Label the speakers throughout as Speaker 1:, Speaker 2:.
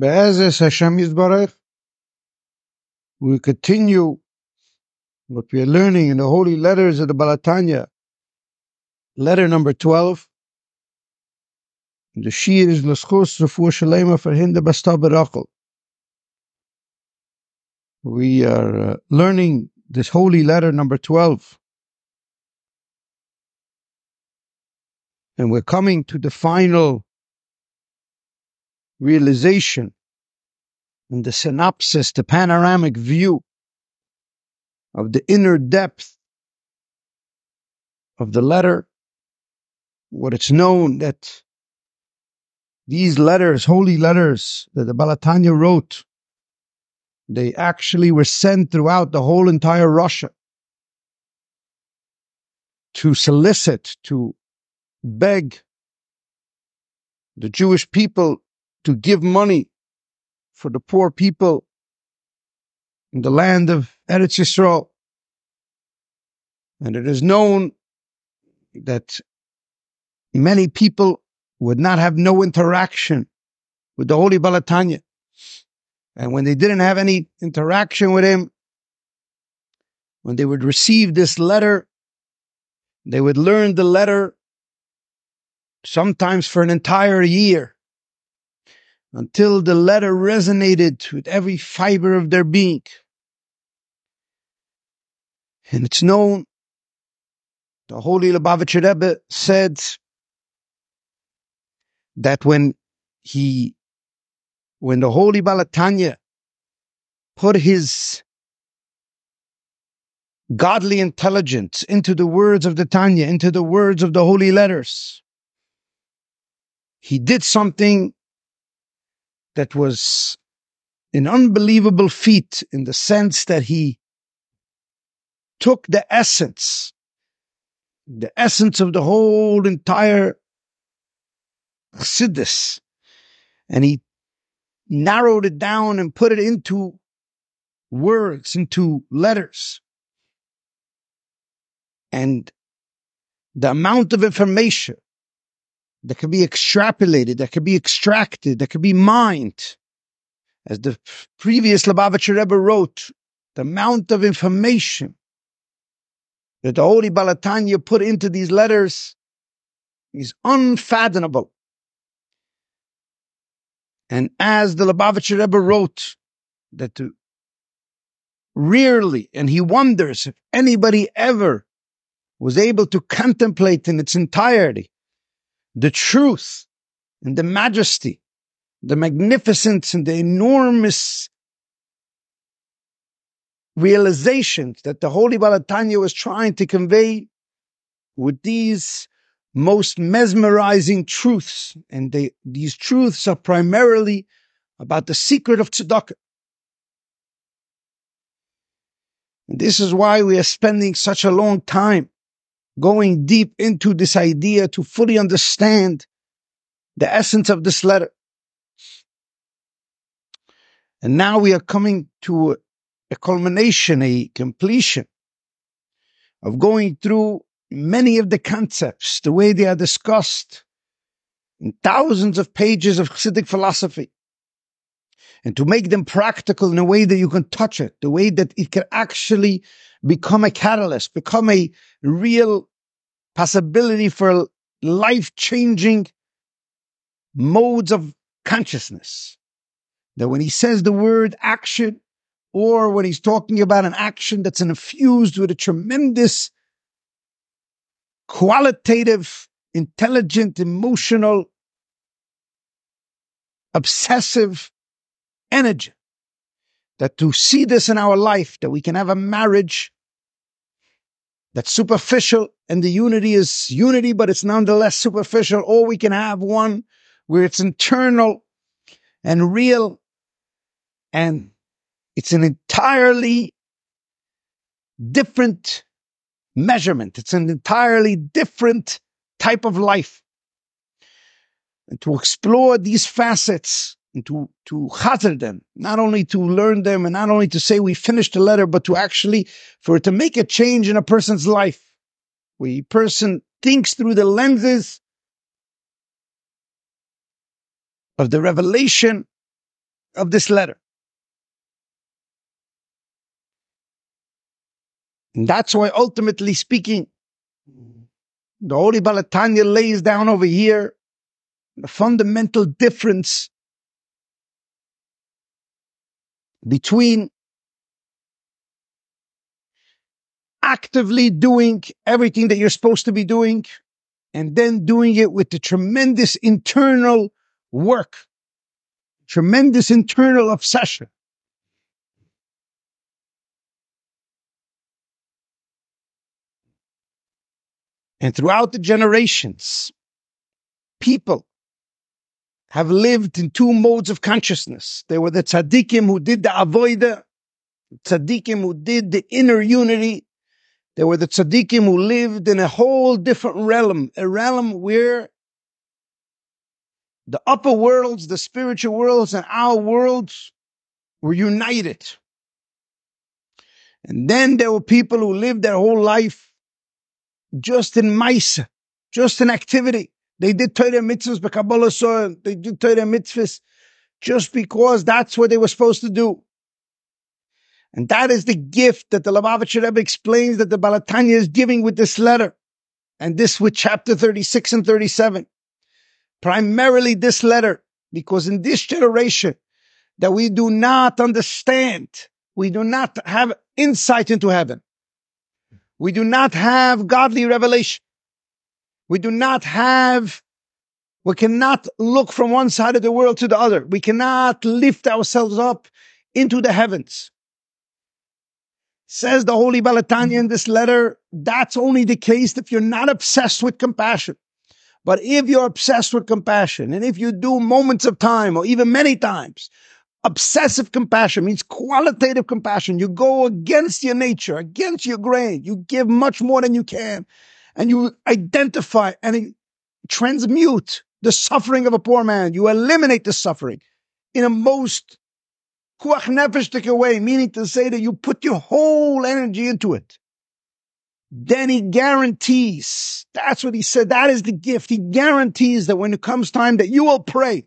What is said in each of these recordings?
Speaker 1: Be'ezus Hashem Yisbarach, we continue what we are learning in the holy letters of the Baal HaTanya, letter number 12. The Shir is L'schus Refuah Shalema for Hinda Basta Berachel. We are uh, learning this holy letter number 12. And we're coming to the final realization and the synopsis, the panoramic view of the inner depth of the letter. What it's known that these letters, holy letters that the Baal HaTanya wrote, they actually were sent throughout the whole entire Russia to solicit, to beg the Jewish people to give money for the poor people in the land of Eretz Yisrael. And it is known that many people would not have no interaction with the Holy Baal HaTanya. And when they didn't have any interaction with him, when they would receive this letter, they would learn the letter sometimes for an entire year until the letter resonated with every fiber of their being. And it's known, the Holy Lubavitcher Rebbe said that when he, when the Holy Baal HaTanya put his godly intelligence into the words of the Tanya, into the words of the holy letters, he did something that was an unbelievable feat in the sense that he took the essence, the essence of the whole entire Chassidus, and he narrowed it down and put it into words, into letters. And the amount of information that can be extrapolated, that can be extracted, that can be mined. As the previous Lubavitcher Rebbe wrote, the amount of information that the Holy Baal HaTanya put into these letters is unfathomable. And as the Lubavitcher Rebbe wrote, that rarely, and he wonders if anybody ever was able to contemplate in its entirety the truth and the majesty, the magnificence and the enormous realizations that the Holy Baal HaTanya was trying to convey with these most mesmerizing truths. And they, these truths are primarily about the secret of tzedakah. And this is why we are spending such a long time going deep into this idea to fully understand the essence of this letter. And now we are coming to a culmination, a completion of going through many of the concepts, the way they are discussed in thousands of pages of Chassidic philosophy, and to make them practical in a way that you can touch it, the way that it can actually become a catalyst, become a real possibility for life changing modes of consciousness. That when he says the word action, or when he's talking about an action that's infused with a tremendous qualitative, intelligent, emotional, obsessive energy. That to see this in our life, that we can have a marriage that's superficial and the unity is unity, but it's nonetheless superficial, or we can have one where it's internal and real and it's an entirely different measurement. It's an entirely different type of life. And to explore these facets to, to chazer them, not only to learn them and not only to say we finished the letter, but to actually, for it to make a change in a person's life, We person thinks through the lenses of the revelation of this letter. And that's why, ultimately speaking, the Holy Baal HaTanya lays down over here the fundamental difference between actively doing everything that you're supposed to be doing and then doing it with the tremendous internal work, tremendous internal obsession. And throughout the generations, people have lived in two modes of consciousness. There were the tzaddikim who did the avoida, tzaddikim who did the inner unity. There were the tzaddikim who lived in a whole different realm, a realm where the upper worlds, the spiritual worlds, and our worlds were united. And then there were people who lived their whole life just in mice, just in activity. They did Torah mitzvahs, but kabbalas ol they did Torah mitzvahs just because that's what they were supposed to do. And that is the gift that the Lubavitcher Rebbe explains that the Baal HaTanya is giving with this letter. And this with chapter 36 and 37. Primarily this letter, because in this generation that we do not understand, we do not have insight into heaven. We do not have godly revelation. We do not have, we cannot look from one side of the world to the other. We cannot lift ourselves up into the heavens. Says the Holy Baal HaTanya in this letter, that's only the case if you're not obsessed with compassion. But if you're obsessed with compassion, and if you do moments of time, or even many times, obsessive compassion means qualitative compassion. You go against your nature, against your grain. You give much more than you can and you identify and transmute the suffering of a poor man. You eliminate the suffering in a most kuach way, meaning to say that you put your whole energy into it. Then he guarantees, that's what he said, that is the gift. He guarantees that when it comes time that you will pray,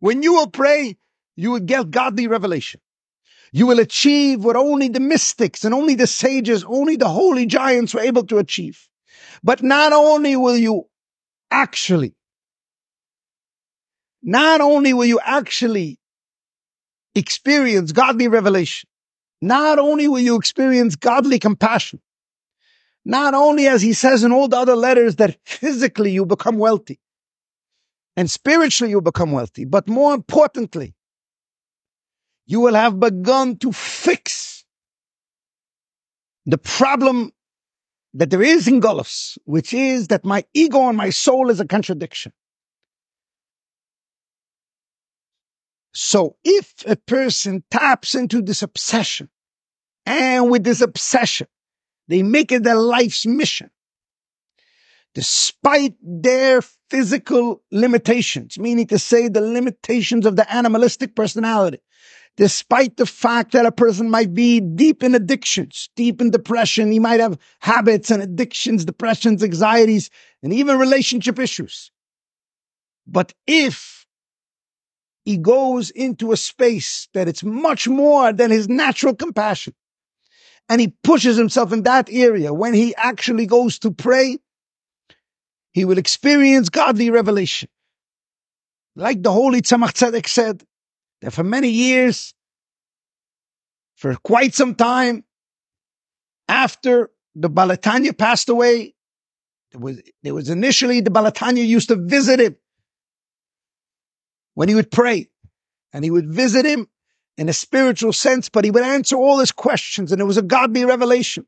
Speaker 1: when you will pray, you will get godly revelation. You will achieve what only the mystics and only the sages, only the holy giants were able to achieve. But not only will you actually, not only will you actually experience godly revelation, not only will you experience godly compassion, not only as he says in all the other letters that physically you become wealthy and spiritually you become wealthy, but more importantly, you will have begun to fix the problem that there is in Golos, which is that my ego and my soul is a contradiction. So if a person taps into this obsession, and with this obsession, they make it their life's mission, despite their physical limitations, meaning to say the limitations of the animalistic personality, despite the fact that a person might be deep in addictions, deep in depression. He might have habits and addictions, depressions, anxieties, and even relationship issues. But if he goes into a space that it's much more than his natural compassion, and he pushes himself in that area, when he actually goes to pray, he will experience godly revelation. Like the Holy Tzemach Tzedek said, that for many years, for quite some time, after the Baal HaTanya passed away, there was, there was initially the Baal HaTanya used to visit him when he would pray and he would visit him in a spiritual sense, but he would answer all his questions and it was a godly revelation.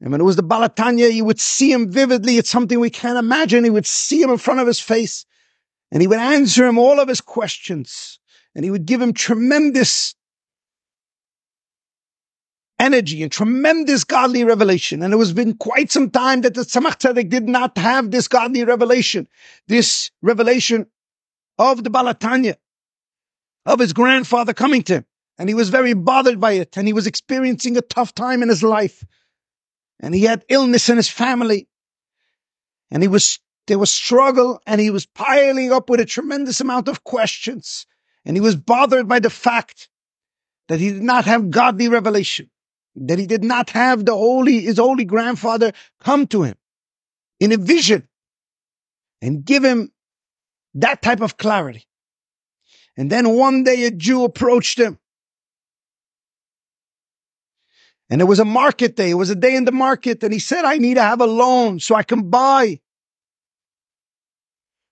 Speaker 1: And when it was the Baal HaTanya, he would see him vividly. It's something we can't imagine. He would see him in front of his face and he would answer him all of his questions and he would give him tremendous energy and tremendous godly revelation. And it was been quite some time that the Tzemach Tzedek did not have this godly revelation, this revelation of the Baal HaTanya, of his grandfather coming to him. And he was very bothered by it. And he was experiencing a tough time in his life. And he had illness in his family. And he was, there was struggle and he was piling up with a tremendous amount of questions. And he was bothered by the fact that he did not have godly revelation, that he did not have the holy, his holy grandfather come to him in a vision and give him that type of clarity. And then one day a Jew approached him. And it was a market day. It was a day in the market. And he said, I need to have a loan so I can buy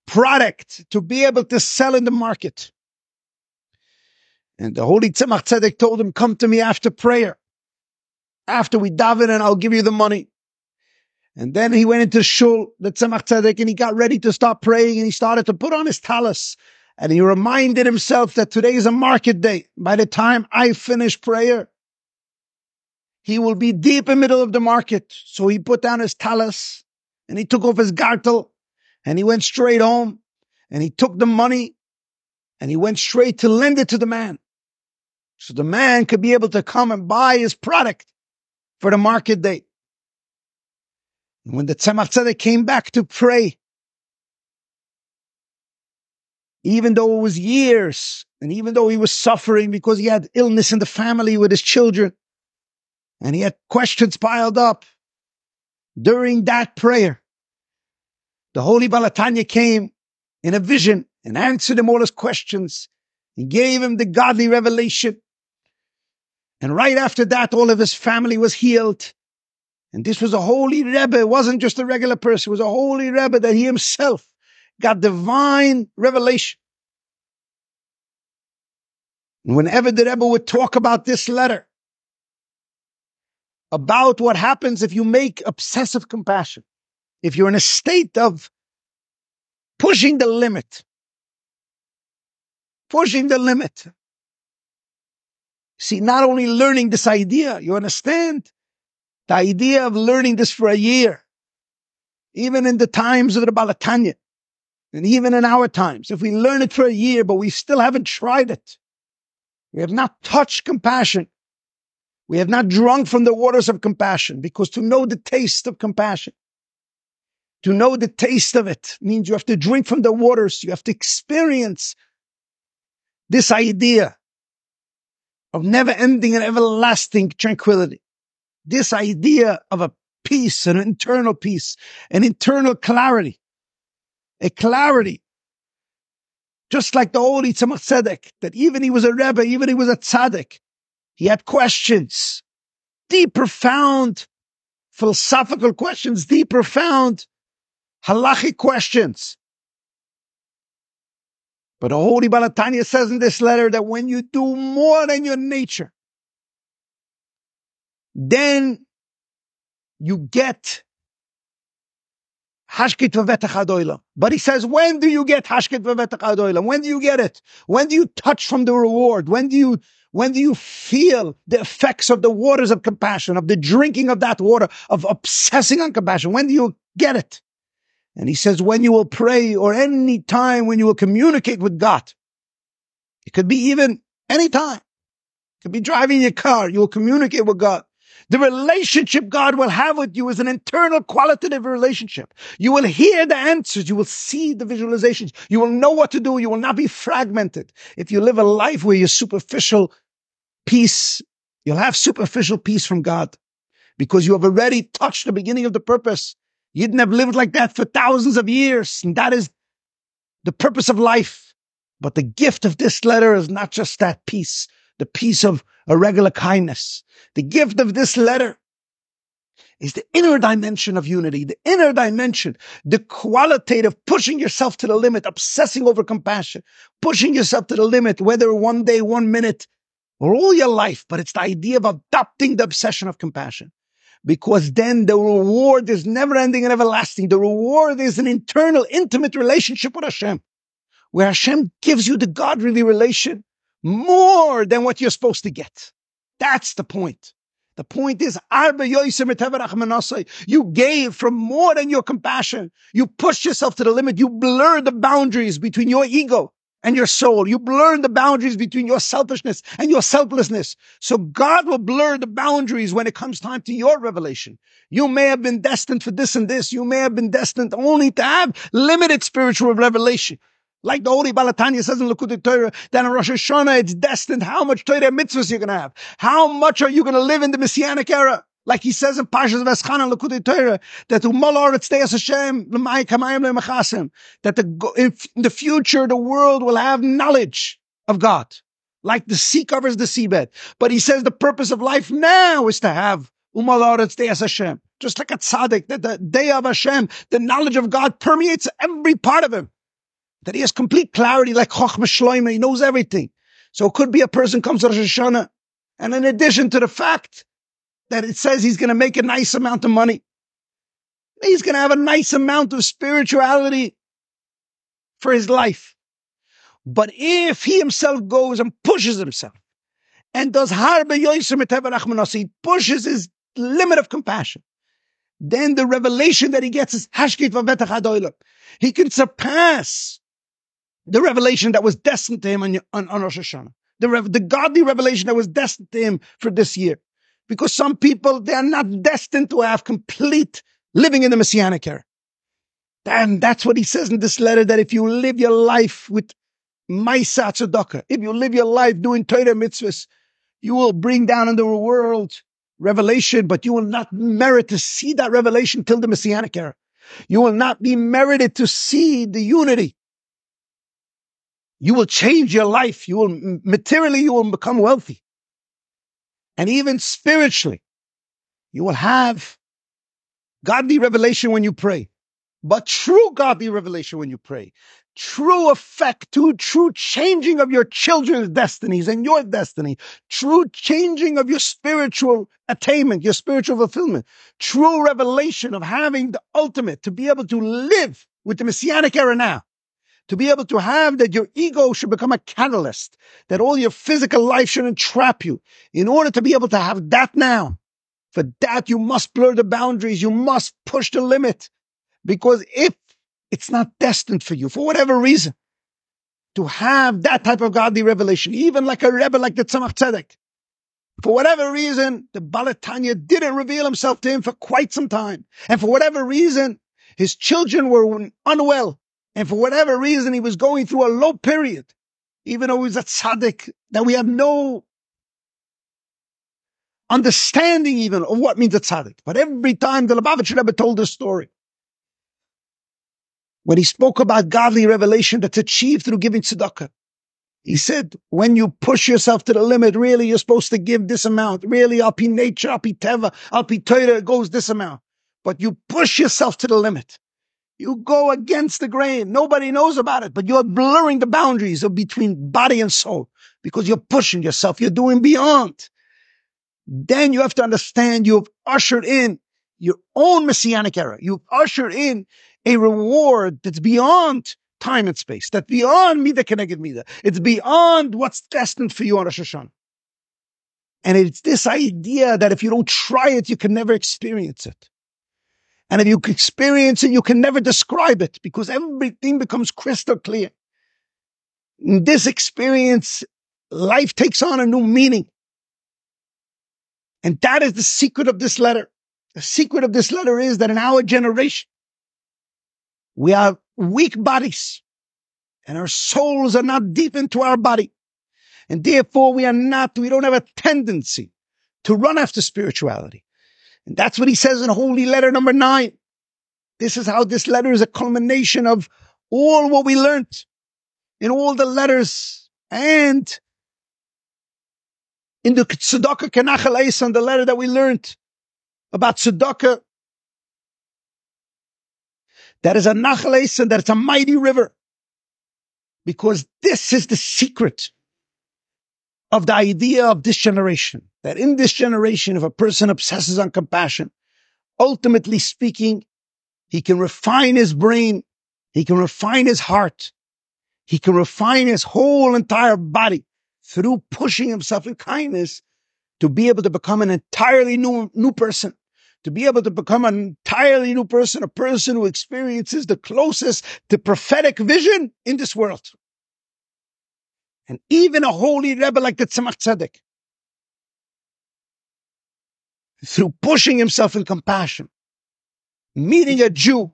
Speaker 1: product to be able to sell in the market. And the Holy Tzemach Tzedek told him, come to me after prayer. After we daven and I'll give you the money. And then he went into shul, the Tzemach Tzedek, and he got ready to start praying and he started to put on his talis. And he reminded himself that today is a market day. By the time I finish prayer, he will be deep in the middle of the market. So he put down his talis and he took off his gartel and he went straight home and he took the money and he went straight to lend it to the man. So the man could be able to come and buy his product for the market day. And when the Tzemach Tzedek came back to pray, even though it was years, and even though he was suffering because he had illness in the family with his children, and he had questions piled up, during that prayer, the Holy Baal HaTanya came in a vision and answered him all his questions. He gave him the godly revelation. And right after that, all of his family was healed. And this was a holy Rebbe. It wasn't just a regular person. It was a holy Rebbe that he himself got divine revelation. And whenever the Rebbe would talk about this letter, about what happens if you make obsessive compassion, if you're in a state of pushing the limit, pushing the limit. See, not only learning this idea, you understand? The idea of learning this for a year, even in the times of the Baal HaTanya, and even in our times, if we learn it for a year, but we still haven't tried it, we have not touched compassion. We have not drunk from the waters of compassion because to know the taste of compassion to know the taste of it means you have to drink from the waters. You have to experience this idea of never ending and everlasting tranquility. This idea of a peace, an internal peace, an internal clarity, a clarity. Just like the old Tzemach Tzedek, that even he was a Rebbe, even he was a Tzaddik, he had questions, deep, profound philosophical questions, deep, profound halachic questions. But the Holy Baal HaTanya says in this letter that when you do more than your nature, then you get Hashkit v'vetach But he says, when do you get Hashkit v'vetach When do you get it? When do you touch from the reward? When do you, when do you feel the effects of the waters of compassion, of the drinking of that water, of obsessing on compassion? When do you get it? And he says, when you will pray or any time when you will communicate with God, it could be even any time. It could be driving your car. You will communicate with God. The relationship God will have with you is an internal qualitative relationship. You will hear the answers. You will see the visualizations. You will know what to do. You will not be fragmented. If you live a life where you're superficial peace, you'll have superficial peace from God because you have already touched the beginning of the purpose. You didn't have lived like that for thousands of years. And that is the purpose of life. But the gift of this letter is not just that peace, the peace of a regular kindness. The gift of this letter is the inner dimension of unity, the inner dimension, the qualitative pushing yourself to the limit, obsessing over compassion, pushing yourself to the limit, whether one day, one minute, or all your life. But it's the idea of adopting the obsession of compassion because then the reward is never ending and everlasting. The reward is an internal, intimate relationship with Hashem, where Hashem gives you the godly relation more than what you're supposed to get. That's the point. The point is, you gave from more than your compassion. You pushed yourself to the limit. You blurred the boundaries between your ego and your soul. You blur the boundaries between your selfishness and your selflessness. So God will blur the boundaries when it comes time to your revelation. You may have been destined for this and this. You may have been destined only to have limited spiritual revelation. Like the Holy Baal HaTanya says in Likkutei Torah, that in Rosh Hashanah it's destined how much Torah mitzvahs you're going to have. How much are you going to live in the Messianic era? Like he says in Pashas Veschan and Likkutei Torah, that Hashem, that the, in the future the world will have knowledge of God. Like the sea covers the seabed. But he says the purpose of life now is to have Hashem. Just like a tzaddik, that the day of Hashem, the knowledge of God permeates every part of him that he has complete clarity like Chochmah Shloimeh, he knows everything. So it could be a person comes to Rosh Hashanah, and in addition to the fact that it says he's going to make a nice amount of money, he's going to have a nice amount of spirituality for his life. But if he himself goes and pushes himself and does harbe he pushes his limit of compassion, then the revelation that he gets is hashkit He can surpass the revelation that was destined to him on, on, on Rosh Hashanah, the, the godly revelation that was destined to him for this year. Because some people, they are not destined to have complete living in the Messianic era. And that's what he says in this letter, that if you live your life with Maisa Tzedakah, if you live your life doing Torah mitzvahs, you will bring down into the world revelation, but you will not merit to see that revelation till the Messianic era. You will not be merited to see the unity you will change your life. You will materially, you will become wealthy. And even spiritually, you will have godly revelation when you pray. But true godly revelation when you pray. True effect to true changing of your children's destinies and your destiny. True changing of your spiritual attainment, your spiritual fulfillment. True revelation of having the ultimate to be able to live with the messianic era now to be able to have that your ego should become a catalyst, that all your physical life shouldn't trap you. In order to be able to have that now, for that you must blur the boundaries, you must push the limit. Because if it's not destined for you, for whatever reason, to have that type of godly revelation, even like a Rebbe like the Tzemach Tzedek, for whatever reason, the Baal HaTanya didn't reveal himself to him for quite some time. And for whatever reason, his children were unwell. And for whatever reason, he was going through a low period, even though he was a tzaddik, that we have no understanding even of what means a tzaddik. But every time the Lubavitcher Rebbe told this story, when he spoke about godly revelation that's achieved through giving tzedakah, he said, when you push yourself to the limit, really, you're supposed to give this amount. Really, alpi nature, alpi teva, alpi Torah, it goes this amount. But you push yourself to the limit. You go against the grain. Nobody knows about it, but you're blurring the boundaries of between body and soul because you're pushing yourself. You're doing beyond. Then you have to understand you've ushered in your own messianic era. You've ushered in a reward that's beyond time and space, that's beyond Mida Keneged Mida. It's beyond what's destined for you on Rosh Hashanah. And it's this idea that if you don't try it, you can never experience it. And if you experience it, you can never describe it because everything becomes crystal clear. In this experience, life takes on a new meaning. And that is the secret of this letter. The secret of this letter is that in our generation, we have weak bodies and our souls are not deep into our body. And therefore we are not, we don't have a tendency to run after spirituality. And that's what he says in Holy Letter number nine. This is how this letter is a culmination of all what we learned in all the letters and in the Tzedakah Kenachal and the letter that we learned about Tzedakah. That is a Nachal and that it's a mighty river. Because this is the secret of the idea of this generation. That in this generation, if a person obsesses on compassion, ultimately speaking, he can refine his brain. He can refine his heart. He can refine his whole entire body through pushing himself in kindness to be able to become an entirely new, new person, to be able to become an entirely new person, a person who experiences the closest to prophetic vision in this world. And even a holy Rebbe like the Tzemach Tzedek, through pushing himself in compassion, meeting a Jew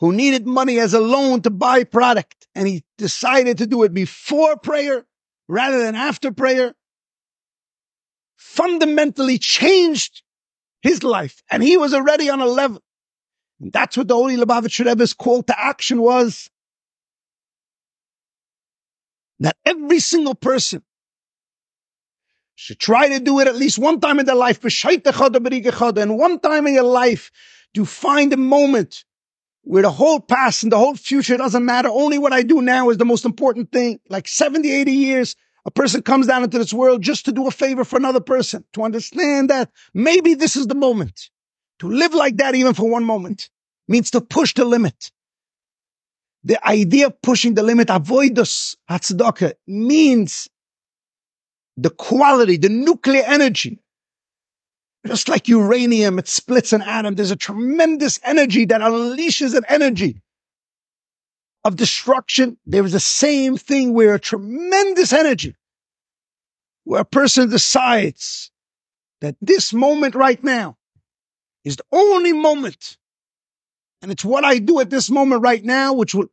Speaker 1: who needed money as a loan to buy product, and he decided to do it before prayer rather than after prayer, fundamentally changed his life. And he was already on a level. And that's what the Holy Lubavitcher Rebbe's call to action was. That every single person should try to do it at least one time in their life, and one time in your life to find a moment where the whole past and the whole future doesn't matter. Only what I do now is the most important thing. Like 70, 80 years, a person comes down into this world just to do a favor for another person, to understand that maybe this is the moment. To live like that even for one moment means to push the limit. The idea of pushing the limit, avoidus hatzdaka, means the quality, the nuclear energy. Just like uranium, it splits an atom. There's a tremendous energy that unleashes an energy of destruction. There is the same thing where a tremendous energy, where a person decides that this moment right now is the only moment. And it's what I do at this moment right now, which will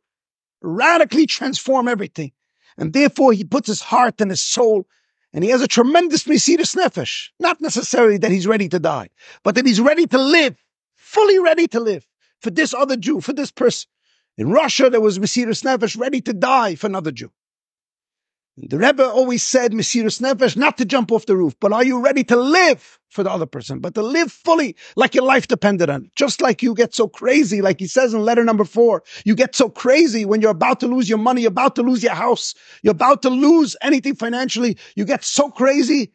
Speaker 1: radically transform everything. And therefore he puts his heart and his soul and he has a tremendous Mesiris Nefesh. Not necessarily that he's ready to die, but that he's ready to live, fully ready to live for this other Jew, for this person. In Russia, there was Mesiris Nefesh ready to die for another Jew. The Rebbe always said, Mesiris Nefesh, not to jump off the roof, but are you ready to live for the other person, but to live fully like your life depended on it? Just like you get so crazy, like he says in letter number four, you get so crazy when you're about to lose your money, you're about to lose your house, you're about to lose anything financially. You get so crazy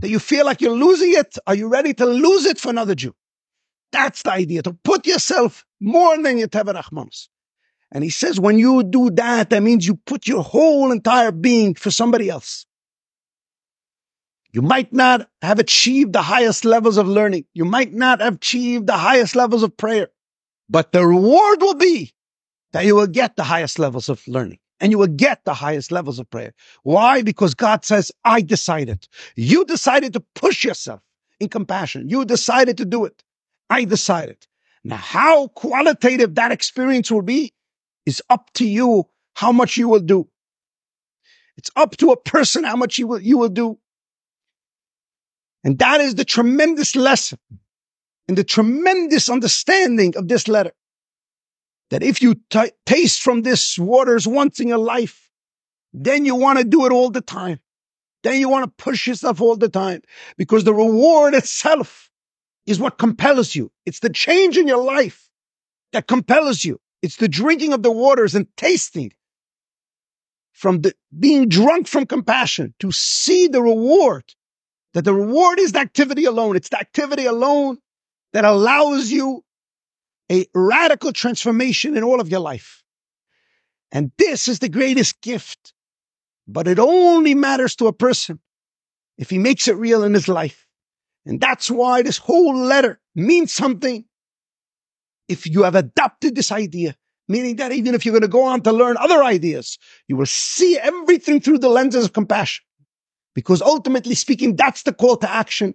Speaker 1: that you feel like you're losing it. Are you ready to lose it for another Jew? That's the idea, to put yourself more than your Teverachmanos. And he says, when you do that, that means you put your whole entire being for somebody else. You might not have achieved the highest levels of learning. You might not have achieved the highest levels of prayer, but the reward will be that you will get the highest levels of learning and you will get the highest levels of prayer. Why? Because God says, I decided. You decided to push yourself in compassion. You decided to do it. I decided. Now, how qualitative that experience will be is up to you how much you will do. It's up to a person how much you will, you will do. And that is the tremendous lesson and the tremendous understanding of this letter. That if you t- taste from this waters once in your life, then you want to do it all the time. Then you want to push yourself all the time because the reward itself is what compels you. It's the change in your life that compels you. It's the drinking of the waters and tasting from the being drunk from compassion to see the reward. That the reward is the activity alone. It's the activity alone that allows you a radical transformation in all of your life. And this is the greatest gift. But it only matters to a person if he makes it real in his life. And that's why this whole letter means something if you have adopted this idea, meaning that even if you're going to go on to learn other ideas, you will see everything through the lenses of compassion. Because ultimately speaking, that's the call to action.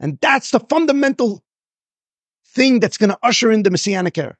Speaker 1: And that's the fundamental thing that's going to usher in the Messianic era.